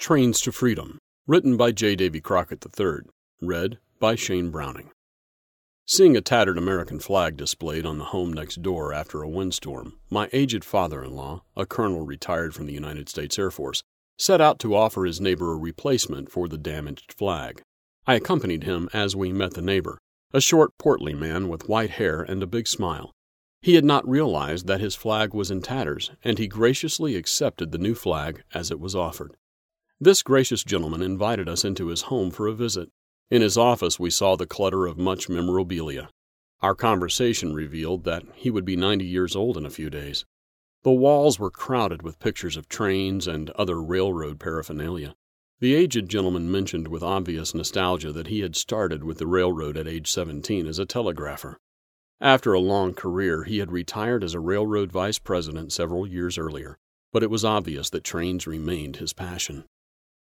Trains to Freedom, written by J. Davy Crockett III, read by Shane Browning. Seeing a tattered American flag displayed on the home next door after a windstorm, my aged father in law, a colonel retired from the United States Air Force, set out to offer his neighbor a replacement for the damaged flag. I accompanied him as we met the neighbor, a short, portly man with white hair and a big smile. He had not realized that his flag was in tatters, and he graciously accepted the new flag as it was offered. This gracious gentleman invited us into his home for a visit. In his office, we saw the clutter of much memorabilia. Our conversation revealed that he would be 90 years old in a few days. The walls were crowded with pictures of trains and other railroad paraphernalia. The aged gentleman mentioned with obvious nostalgia that he had started with the railroad at age 17 as a telegrapher. After a long career, he had retired as a railroad vice president several years earlier, but it was obvious that trains remained his passion.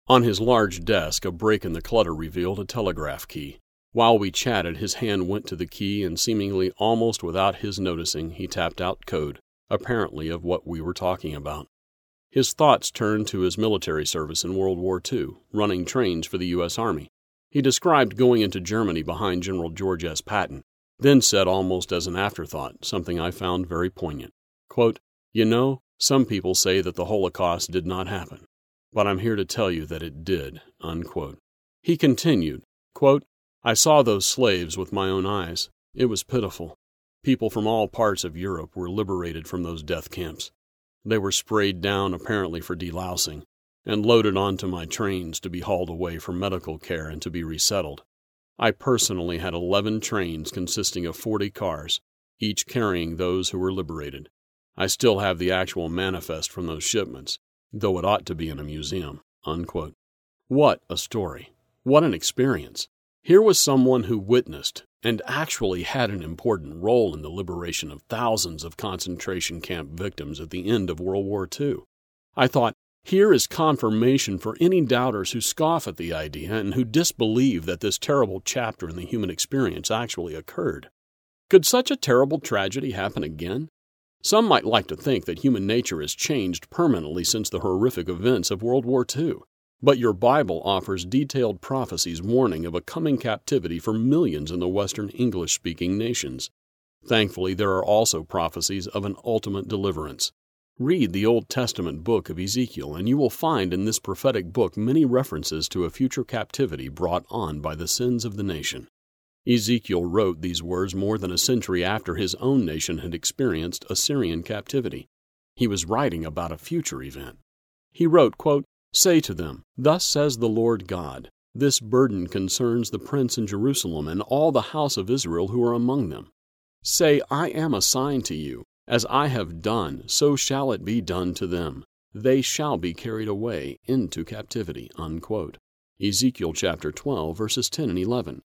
On his large desk, a break in the clutter revealed a telegraph key. While we chatted, his hand went to the key, and seemingly almost without his noticing, he tapped out code, apparently of what we were talking about. His thoughts turned to his military service in World War II, running trains for the U.S. Army. He described going into Germany behind General George S. Patton, then said almost as an afterthought, something I found very poignant. Quote, You know, some people say that the Holocaust did not happen, but I'm here to tell you that it did. Unquote. He continued, quote, I saw those slaves with my own eyes. It was pitiful. People from all parts of Europe were liberated from those death camps. They were sprayed down apparently for delousing and loaded onto my trains to be hauled away for medical care and to be resettled. I personally had 11 trains consisting of 40 cars, each carrying those who were liberated. I still have the actual manifest from those shipments, though it ought to be in a museum. Unquote. What a story! What an experience! Here was someone who witnessed and actually had an important role in the liberation of thousands of concentration camp victims at the end of World War II. I thought, here is confirmation for any doubters who scoff at the idea and who disbelieve that this terrible chapter in the human experience actually occurred. Could such a terrible tragedy happen again? Some might like to think that human nature has changed permanently since the horrific events of World War II. But your Bible offers detailed prophecies warning of a coming captivity for millions in the Western English speaking nations. Thankfully, there are also prophecies of an ultimate deliverance. Read the Old Testament book of Ezekiel, and you will find in this prophetic book many references to a future captivity brought on by the sins of the nation. Ezekiel wrote these words more than a century after his own nation had experienced Assyrian captivity. He was writing about a future event. He wrote, quote, Say to them, Thus says the Lord God, This burden concerns the prince in Jerusalem and all the house of Israel who are among them. Say, I am a sign to you. As I have done, so shall it be done to them. They shall be carried away into captivity. Unquote. Ezekiel chapter 12, verses 10 and 11.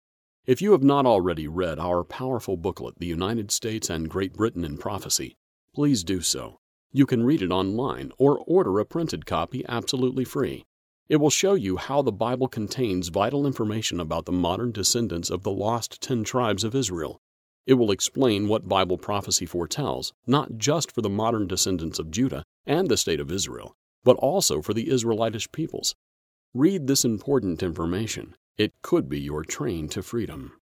If you have not already read our powerful booklet, The United States and Great Britain in Prophecy, please do so. You can read it online or order a printed copy absolutely free. It will show you how the Bible contains vital information about the modern descendants of the lost ten tribes of Israel it will explain what Bible prophecy foretells, not just for the modern descendants of Judah and the state of Israel, but also for the Israelitish peoples. Read this important information. It could be your train to freedom.